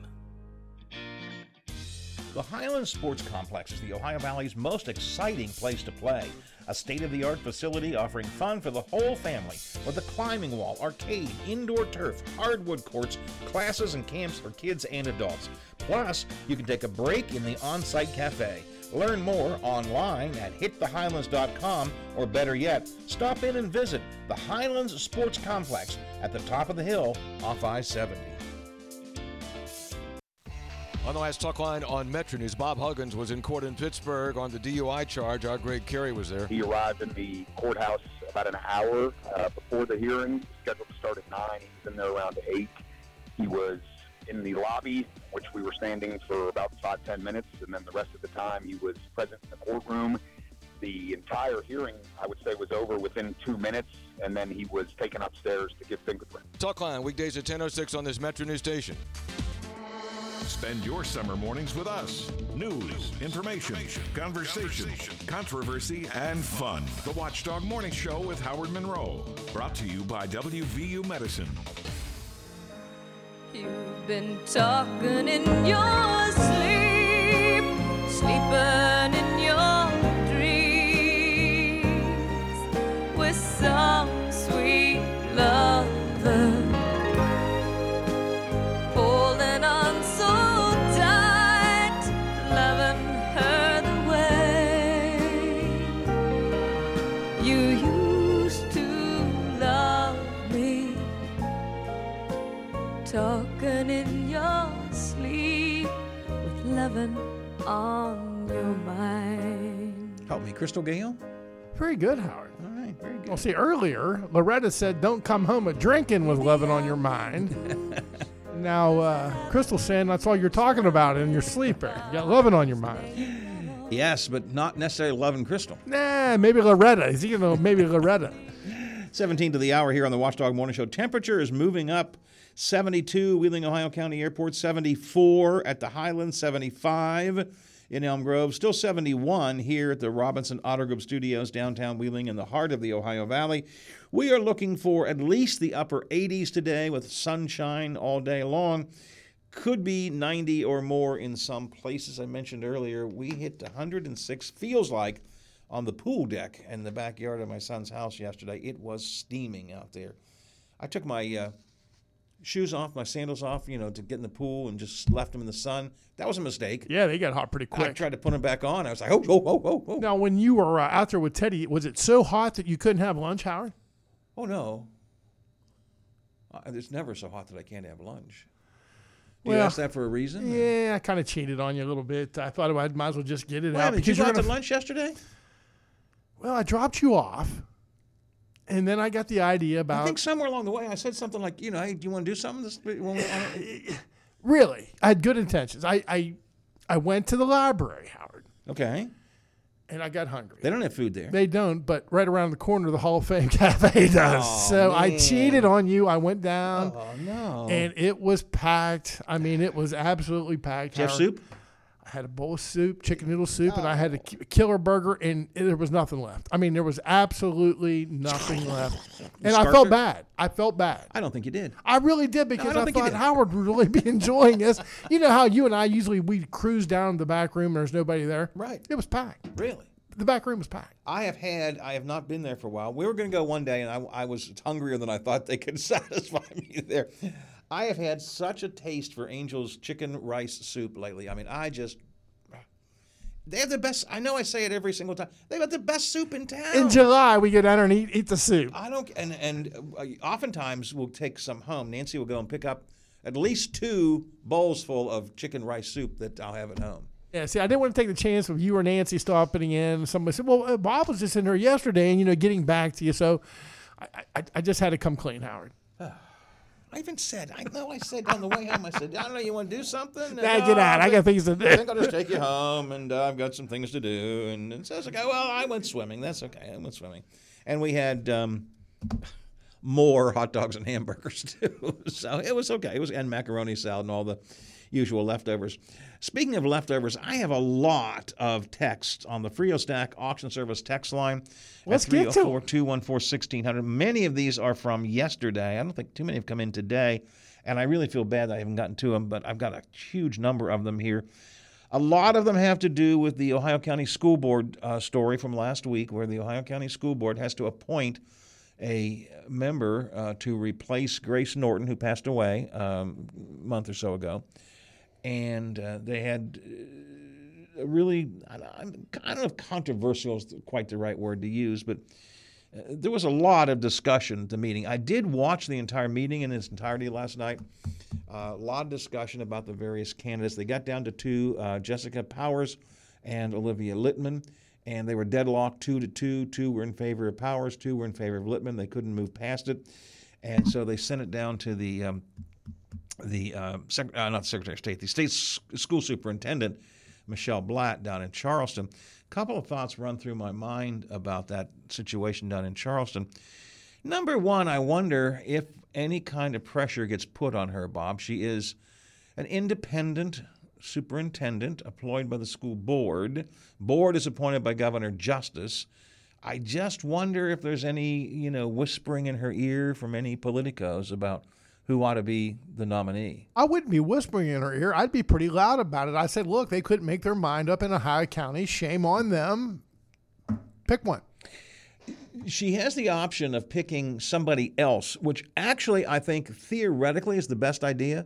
The Highlands Sports Complex is the Ohio Valley's most exciting place to play. A state of the art facility offering fun for the whole family with a climbing wall, arcade, indoor turf, hardwood courts, classes, and camps for kids and adults. Plus, you can take a break in the on site cafe. Learn more online at hitthehighlands.com or better yet, stop in and visit the Highlands Sports Complex at the top of the hill off I 70. On the last talk line on Metro News, Bob Huggins was in court in Pittsburgh on the DUI charge. Our Greg Carey was there. He arrived in the courthouse about an hour uh, before the hearing, scheduled to start at 9. He was in there around 8. He was in the lobby, which we were standing for about five, ten minutes, and then the rest of the time he was present in the courtroom. The entire hearing, I would say, was over within two minutes, and then he was taken upstairs to give fingerprints. Talk line weekdays at 10:06 on this Metro News station. Spend your summer mornings with us. News, information, conversation, controversy, and fun. The Watchdog Morning Show with Howard Monroe. Brought to you by WVU Medicine. You've been talking in your sleep, sleeping in your dreams with some sweet lover. With loving on your mind. Help me, Crystal Gayle. Very good, Howard. All right, very good. Well, see, earlier, Loretta said, don't come home a drinking with loving on your mind. [LAUGHS] now, uh, Crystal's saying that's all you're talking about in your sleeper. You got loving on your mind. Yes, but not necessarily loving Crystal. Nah, maybe Loretta. Is he going to maybe Loretta? [LAUGHS] 17 to the hour here on the Watchdog Morning Show. Temperature is moving up 72, Wheeling, Ohio County Airport, 74 at the Highlands, 75 in Elm Grove, still 71 here at the Robinson Auto Group Studios, downtown Wheeling, in the heart of the Ohio Valley. We are looking for at least the upper 80s today with sunshine all day long. Could be 90 or more in some places. I mentioned earlier, we hit 106, feels like, on the pool deck in the backyard of my son's house yesterday. It was steaming out there. I took my uh, shoes off, my sandals off, you know, to get in the pool and just left them in the sun. That was a mistake. Yeah, they got hot pretty quick. I tried to put them back on. I was like, oh, oh, oh, oh, oh. Now, when you were uh, out there with Teddy, was it so hot that you couldn't have lunch, Howard? Oh, no. Uh, it's never so hot that I can't have lunch. Do you Well, ask that for a reason? Yeah, I kind of cheated on you a little bit. I thought I might as well just get it a out. minute, you go out gonna- lunch yesterday? Well, I dropped you off, and then I got the idea about. I think somewhere along the way I said something like, you know, hey, do you want to do something? This, [SIGHS] really. I had good intentions. I I, I went to the library, Howard, okay. and I got hungry. They don't have food there. They don't, but right around the corner, the Hall of Fame [LAUGHS] Cafe does. Oh, so I cheated on you. I went down, Oh, no. and it was packed. I mean, it was absolutely packed. Did you have Howard. soup? I had a bowl of soup, chicken noodle soup, and I had a killer burger, and there was nothing left. I mean, there was absolutely nothing [LAUGHS] left, and I felt it? bad. I felt bad. I don't think you did. I really did because don't I think thought. Howard would really be [LAUGHS] enjoying this. You know how you and I usually we cruise down the back room and there's nobody there. Right. It was packed. Really? The back room was packed. I have had, I have not been there for a while. We were going to go one day, and I, I was hungrier than I thought they could [LAUGHS] satisfy me there. I have had such a taste for Angel's chicken rice soup lately. I mean, I just. They have the best. I know I say it every single time. They have the best soup in town. In July, we go down and eat, eat the soup. I don't, and and uh, oftentimes we'll take some home. Nancy will go and pick up at least two bowls full of chicken rice soup that I'll have at home. Yeah, see, I didn't want to take the chance of you or Nancy stopping in. Somebody said, "Well, uh, Bob was just in here yesterday, and you know, getting back to you." So, I, I, I just had to come clean, Howard. I even said, I know I said on the way home, I said, I don't know, you want to do something? Nah, get out. I got things to do. I think I'll just take you home, and uh, I've got some things to do. And, and so it's okay. Well, I went swimming. That's okay. I went swimming. And we had um, more hot dogs and hamburgers, [LAUGHS] too. so it was okay. It was, and macaroni salad and all the usual leftovers. Speaking of leftovers, I have a lot of texts on the Frio Stack auction service text line. Let's get to 'em. 214-1600. Many of these are from yesterday. I don't think too many have come in today, and I really feel bad that I haven't gotten to them, but I've got a huge number of them here. A lot of them have to do with the Ohio County School Board uh, story from last week, where the Ohio County School Board has to appoint a member uh, to replace Grace Norton, who passed away um, a month or so ago. And uh, they had uh, a really, know if controversial is quite the right word to use, but uh, there was a lot of discussion at the meeting. I did watch the entire meeting in its entirety last night. Uh, a lot of discussion about the various candidates. They got down to two uh, Jessica Powers and Olivia Littman, and they were deadlocked two to two. Two were in favor of Powers, two were in favor of Littman. They couldn't move past it. And so they sent it down to the um, the uh, sec- uh, not the Secretary of State, the state s- school superintendent, Michelle Blatt, down in Charleston. A couple of thoughts run through my mind about that situation down in Charleston. Number one, I wonder if any kind of pressure gets put on her, Bob. She is an independent superintendent employed by the school board. Board is appointed by Governor Justice. I just wonder if there's any, you know, whispering in her ear from any politicos about who ought to be the nominee. I wouldn't be whispering in her ear. I'd be pretty loud about it. I said, look, they couldn't make their mind up in Ohio County. Shame on them. Pick one. She has the option of picking somebody else, which actually I think theoretically is the best idea.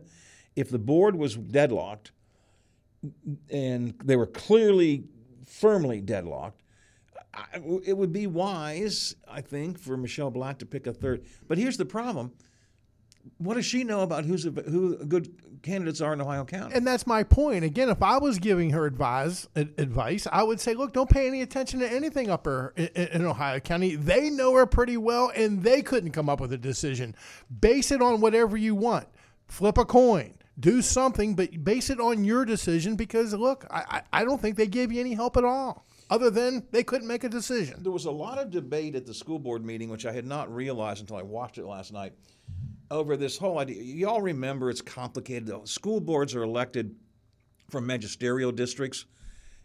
If the board was deadlocked and they were clearly, firmly deadlocked, it would be wise, I think, for Michelle Blatt to pick a third. But here's the problem what does she know about who's a, who good candidates are in Ohio County? And that's my point. Again, if I was giving her advise, ad- advice, I would say, look, don't pay any attention to anything up her in, in Ohio County. They know her pretty well, and they couldn't come up with a decision. Base it on whatever you want. Flip a coin. Do something, but base it on your decision because, look, I I don't think they gave you any help at all, other than they couldn't make a decision. There was a lot of debate at the school board meeting, which I had not realized until I watched it last night, over this whole idea. Y'all remember it's complicated. School boards are elected from magisterial districts,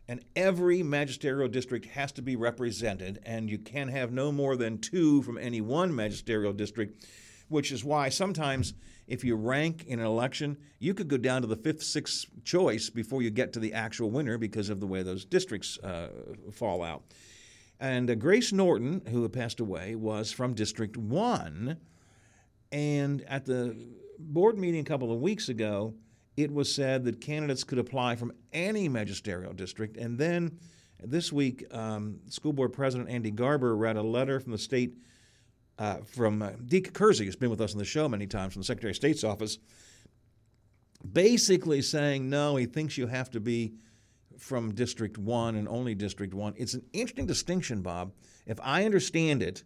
and every magisterial district has to be represented, and you can have no more than two from any one magisterial district, which is why sometimes if you rank in an election, you could go down to the fifth, sixth choice before you get to the actual winner because of the way those districts uh, fall out. And uh, Grace Norton, who had passed away, was from District 1. And at the board meeting a couple of weeks ago, it was said that candidates could apply from any magisterial district. And then this week, um, School Board President Andy Garber read a letter from the state, uh, from uh, Deak Kersey, who's been with us on the show many times, from the Secretary of State's office, basically saying, no, he thinks you have to be from District 1 and only District 1. It's an interesting distinction, Bob. If I understand it,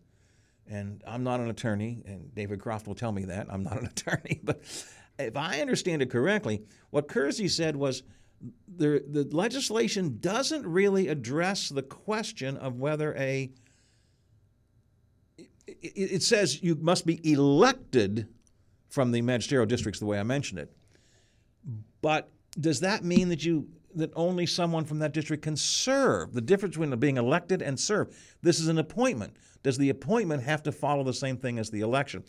and I'm not an attorney, and David Croft will tell me that I'm not an [LAUGHS] attorney, but if I understand it correctly, what Kersey said was the, the legislation doesn't really address the question of whether a it, says you must be elected from the magisterial districts the way I mentioned it. But does that mean that you that only someone from that district can serve? The difference between being elected and serve. This is an appointment. Does the appointment have to follow the same thing as the election?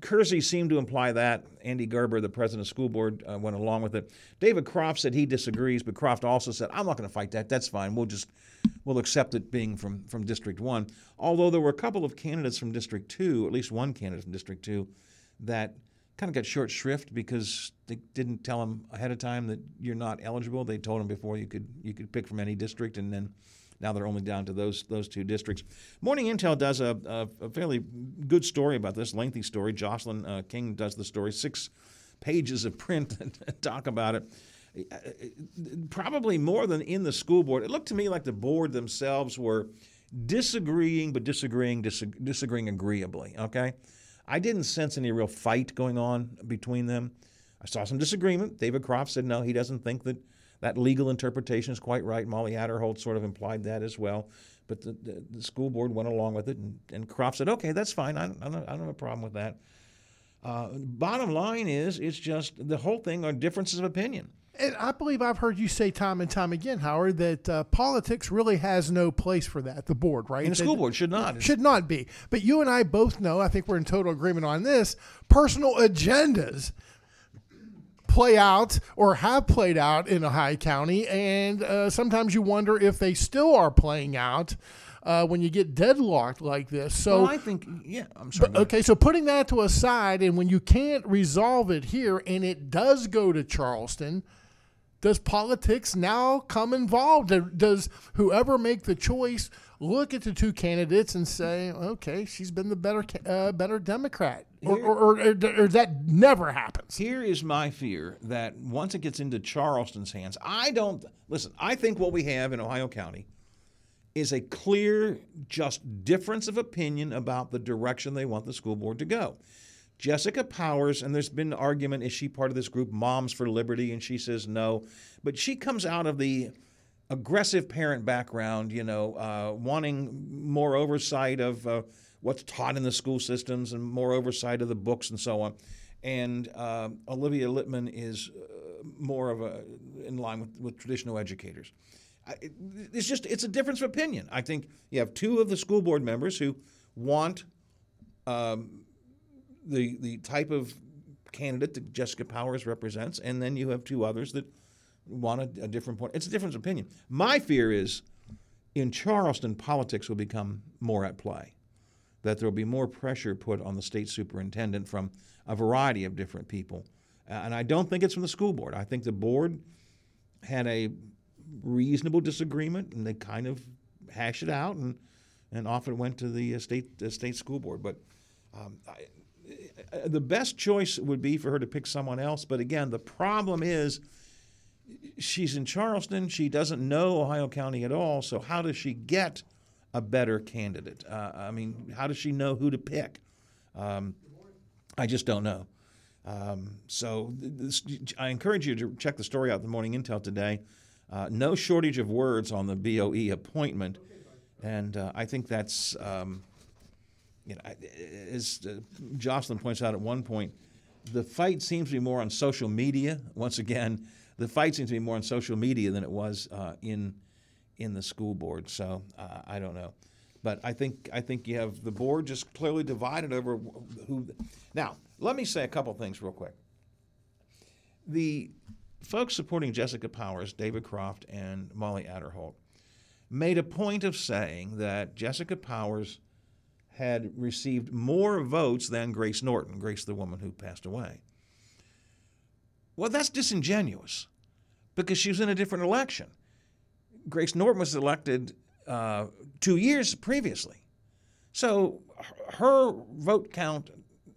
Kersey seemed to imply that. Andy Gerber, the president of school board, uh, went along with it. David Croft said he disagrees, but Croft also said, "I'm not going to fight that. That's fine. We'll just we'll accept it being from from District One." Although there were a couple of candidates from District Two, at least one candidate from District Two, that kind of got short shrift because they didn't tell him ahead of time that you're not eligible. They told him before you could you could pick from any district, and then now they're only down to those those two districts. Morning Intel does a, a, a fairly good story about this, lengthy story. Joselyn uh, King does the story, six pages of print [LAUGHS] and talk about it. Probably more than in the school board. It looked to me like the board themselves were disagreeing, but disagreeing, disag- disagreeing agreeably. Okay, I didn't sense any real fight going on between them. I saw some disagreement. David Croft said no, he doesn't think that that legal interpretation is quite right. Molly Adderholt sort of implied that as well. But the, the, the school board went along with it, and, and Croft said, okay, that's fine. I, don't- I, don't, I don't have a problem with that. Uh, bottom line is, it's just the whole thing are differences of opinion. And I believe I've heard you say time and time again, Howard, that uh, politics really has no place for that. The board, right? And the school board should not. Should not be. But you and I both know, I think we're in total agreement on this, personal agendas play out or have played out in Ohio County. And uh, sometimes you wonder if they still are playing out uh, when you get deadlocked like this. So well, I think, yeah, I'm sorry. but, okay, so putting that to a side, and when you can't resolve it here, and it does go to Charleston, does politics now come involved? Does whoever make the choice look at the two candidates and say, "Okay, she's been the better, uh, better Democrat," or, or, or, or, or that never happens? Here is my fear that once it gets into Charleston's hands, I don't listen. I think what we have in Ohio County is a clear, just difference of opinion about the direction they want the school board to go. Jessica Powers, and there's been argument, is she part of this group, Moms for Liberty? And she says no. But she comes out of the aggressive parent background, you know, uh, wanting more oversight of uh, what's taught in the school systems and more oversight of the books and so on. And uh, Olivia Littman is uh, more of a in line with, with traditional educators. It's just it's a difference of opinion. I think you have two of the school board members who want um, the the type of candidate that Jessica Powers represents, and then you have two others that want a, a different point. It's a difference of opinion. My fear is in Charleston, politics will become more at play. That there will be more pressure put on the state superintendent from a variety of different people. And I don't think it's from the school board. I think the board had a reasonable disagreement and they kind of hashed it out and, and off it went to the uh, state, uh, state school board. But um, I, uh, the best choice would be for her to pick someone else. But again, the problem is she's in Charleston. She doesn't know Ohio County at all. So how does she get a better candidate? Uh, I mean, how does she know who to pick? Um, I just don't know. Um, so this, I encourage you to check the story out in the Morning Intel today. Uh, no shortage of words on the BOE appointment, and uh, I think that's um, you know, as uh, Joselyn points out at one point, the fight seems to be more on social media. Once again, the fight seems to be more on social media than it was uh, in in the school board. So uh, I don't know, but I think I think you have the board just clearly divided over who. Now, let me say a couple things real quick. The folks supporting Jessica Powers, David Croft, and Molly Adderholt made a point of saying that Jessica Powers had received more votes than Grace Norton, Grace, the woman who passed away. Well, that's disingenuous because she was in a different election. Grace Norton was elected uh, two years previously. So her vote count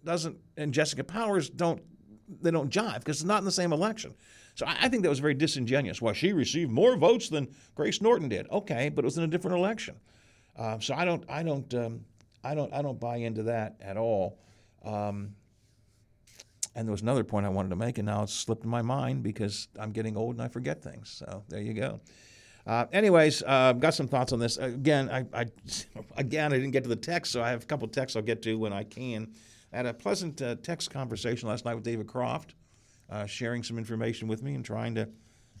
doesn't, and Jessica Powers don't, they don't jive because it's not in the same election. So I, I think that was very disingenuous. Well, she received more votes than Grace Norton did. Okay, but it was in a different election. Uh, so I don't, I don't, um, I don't, I don't buy into that at all. Um, and there was another point I wanted to make, and now it's slipped in my mind because I'm getting old and I forget things. So there you go. Uh, anyways, uh, got some thoughts on this. Again, I, I, [LAUGHS] again I didn't get to the text, so I have a couple texts I'll get to when I can. I had a pleasant uh, text conversation last night with David Croft, uh, sharing some information with me and trying to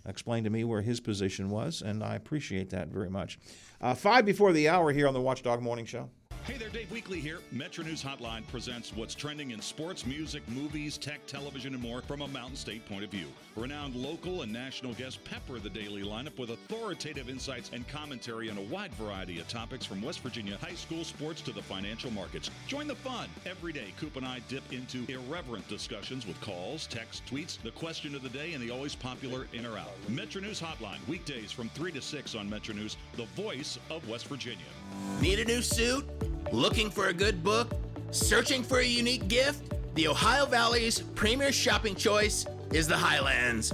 explain to me where his position was, and I appreciate that very much. Uh, five before the hour here on the Watchdog Morning Show. Hey there, Dave Weekly here. Metro News Hotline presents what's trending in sports, music, movies, tech, television, and more from a Mountain State point of view. Renowned local and national guests pepper the daily lineup with authoritative insights and commentary on a wide variety of topics from West Virginia high school sports to the financial markets. Join the fun. Every day, Coop and I dip into irreverent discussions with calls, texts, tweets, the question of the day, and the always popular in or out. Metro News Hotline, weekdays from 3 to 6 on Metro News, the voice of West Virginia. Need a new suit? Looking for a good book? Searching for a unique gift? The Ohio Valley's premier shopping choice is the Highlands.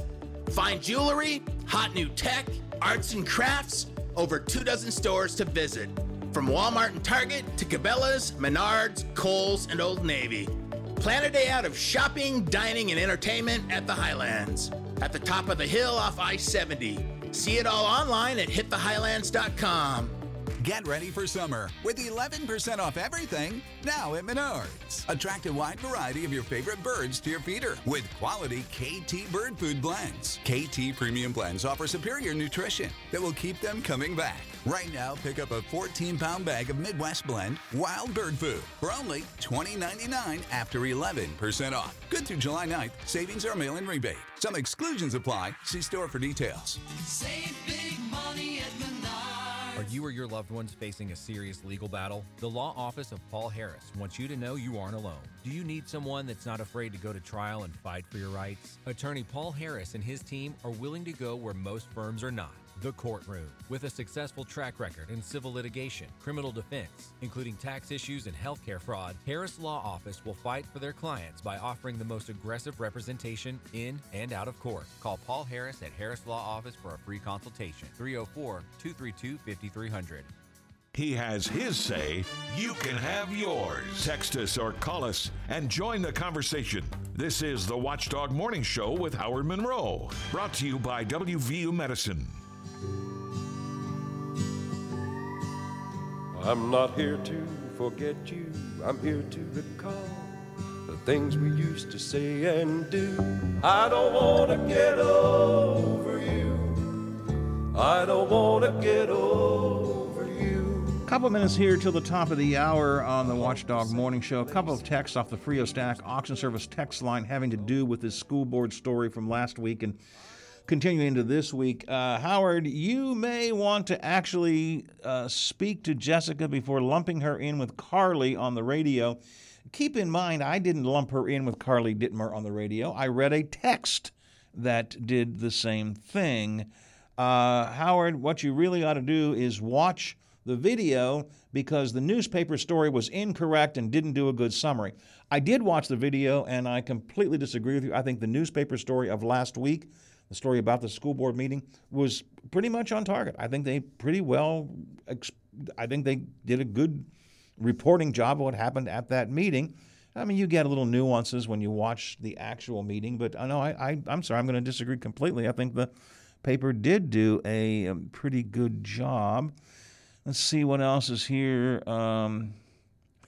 Find jewelry, hot new tech, arts and crafts, over two dozen stores to visit. From Walmart and Target to Cabela's, Menards, Kohl's, and Old Navy. Plan a day out of shopping, dining, and entertainment at the Highlands. At the top of the hill off I 70. See it all online at hitthehighlands.com. Get ready for summer with 11% off everything now at Menards. Attract a wide variety of your favorite birds to your feeder with quality KT bird food blends. KT premium blends offer superior nutrition that will keep them coming back. Right now, pick up a 14 pound bag of Midwest Blend Wild Bird Food for only $20.99 after 11% off. Good through July 9th. Savings are mail in rebate. Some exclusions apply. See store for details. Save big money at Menards. Are you or your loved ones facing a serious legal battle? The law office of Paul Harris wants you to know you aren't alone. Do you need someone that's not afraid to go to trial and fight for your rights? Attorney Paul Harris and his team are willing to go where most firms are not. The courtroom. With a successful track record in civil litigation, criminal defense, including tax issues and healthcare fraud, Harris Law Office will fight for their clients by offering the most aggressive representation in and out of court. Call Paul Harris at Harris Law Office for a free consultation. 304 232 5300. He has his say. You can have yours. Text us or call us and join the conversation. This is the Watchdog Morning Show with Howard Monroe. Brought to you by WVU Medicine. I'm not here to forget you. I'm here to recall the things we used to say and do. I don't want to get over you. I don't want to get over you. couple of minutes here till the top of the hour on the Watchdog Morning Show. A couple of texts off the Frio Stack Auction Service text line having to do with this school board story from last week and continuing into this week. Uh, Howard, you may want to actually uh, speak to Jessica before lumping her in with Carly on the radio. Keep in mind, I didn't lump her in with Carly Dittmer on the radio. I read a text that did the same thing. Uh, Howard, what you really ought to do is watch the video because the newspaper story was incorrect and didn't do a good summary. I did watch the video and I completely disagree with you. I think the newspaper story of last week, the story about the school board meeting, was pretty much on target. I think they pretty well, I think they did a good reporting job of what happened at that meeting. I mean, you get a little nuances when you watch the actual meeting, but I know I, I I'm sorry, I'm going to disagree completely. I think the paper did do a, um, pretty good job. Let's see what else is here. Um,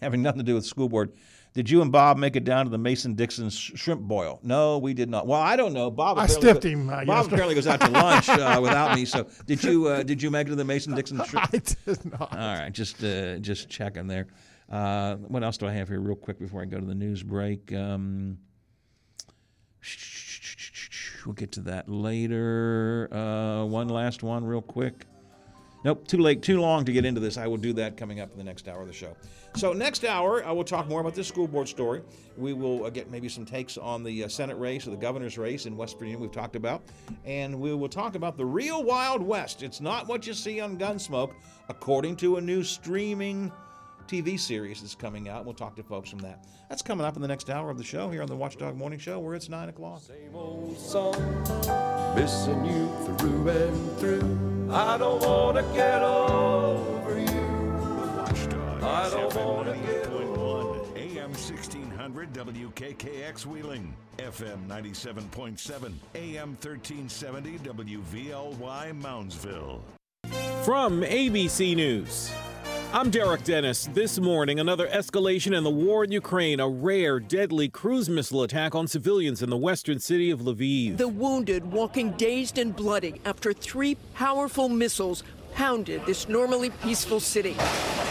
having nothing to do with school board. Did you and Bob make it down to the Mason Dixon sh- shrimp boil? No, we did not. Well, I don't know. Bob. I apparently stiffed him, uh, Bob yesterday. apparently goes out to lunch uh, [LAUGHS] without me. So did you? Uh, did you make it to the Mason Dixon [LAUGHS] shrimp? I did not. All right, just uh, just checking there. Uh, what else do I have here, real quick, before I go to the news break? Um, we'll get to that later. Uh, one last one, real quick. Nope, too late, too long to get into this. I will do that coming up in the next hour of the show. So next hour, I will talk more about this school board story. We will uh, get maybe some takes on the uh, Senate race or the governor's race in West Virginia. We've talked about, and we will talk about the real Wild West. It's not what you see on Gunsmoke, according to a new streaming TV series that's coming out. We'll talk to folks from that. That's coming up in the next hour of the show here on the Watchdog Morning Show, where it's nine o'clock. song, missing you through and through. I don't wanna get over you. Watchdog I don't wanna get 98.1 AM 1600 WKKX Wheeling, FM 97.7, AM 1370 WVLY Moundsville. From ABC News. I'm Derek Dennis. This morning, another escalation in the war in Ukraine, a rare, deadly cruise missile attack on civilians in the western city of Lviv. The wounded walking dazed and bloody after three powerful missiles pounded this normally peaceful city.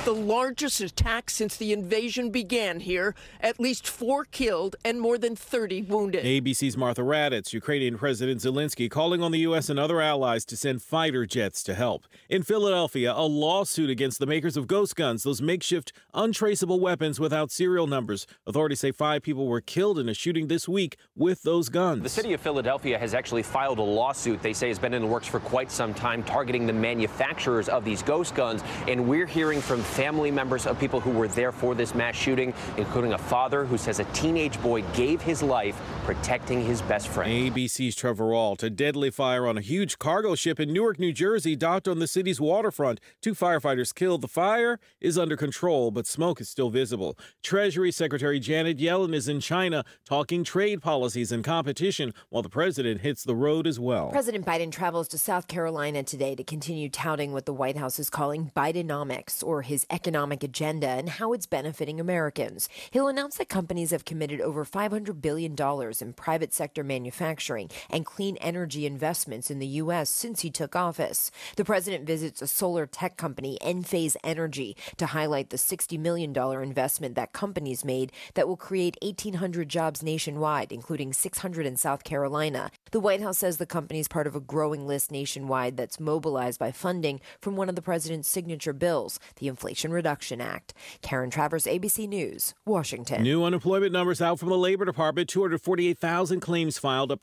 The largest attack since the invasion began here, at least four killed and more than 30 wounded. ABC's Martha Raddatz, Ukrainian President Zelensky calling on the U.S. and other allies to send fighter jets to help. In Philadelphia, a lawsuit against the makers of ghost guns, those makeshift, untraceable weapons without serial numbers. Authorities say five people were killed in a shooting this week with those guns. The city of Philadelphia has actually filed a lawsuit they say has been in the works for quite some time targeting the manufacturers of these ghost guns. And we're hearing from family members of people who were there for this mass shooting, including a father who says a teenage boy gave his life protecting his best friend. ABC's Trevor Ault. A deadly fire on a huge cargo ship in Newark, New Jersey, docked on the city's waterfront. Two firefighters killed. The fire is under control, but smoke is still visible. Treasury Secretary Janet Yellen is in China talking trade policies and competition while the president hits the road as well. President Biden travels to South Carolina today to continue touting what the White House is calling Bidenomics, or his economic agenda, and how it's benefiting Americans. He'll announce that companies have committed over $500 billion in private sector manufacturing and clean energy investments in the U.S. since he took office. The president visits a solar tech company, Enphase Energy, to highlight the $60 million investment that company's made that will create 1,800 jobs nationwide, including 600 in South Carolina. The White House says the company is part of a growing list nationwide that's mobilized by funding from one of the president's signature bills, the Inflation Reduction Act. Karen Travers, ABC News, Washington. New unemployment numbers out from the Labor Department 248,000 claims filed, up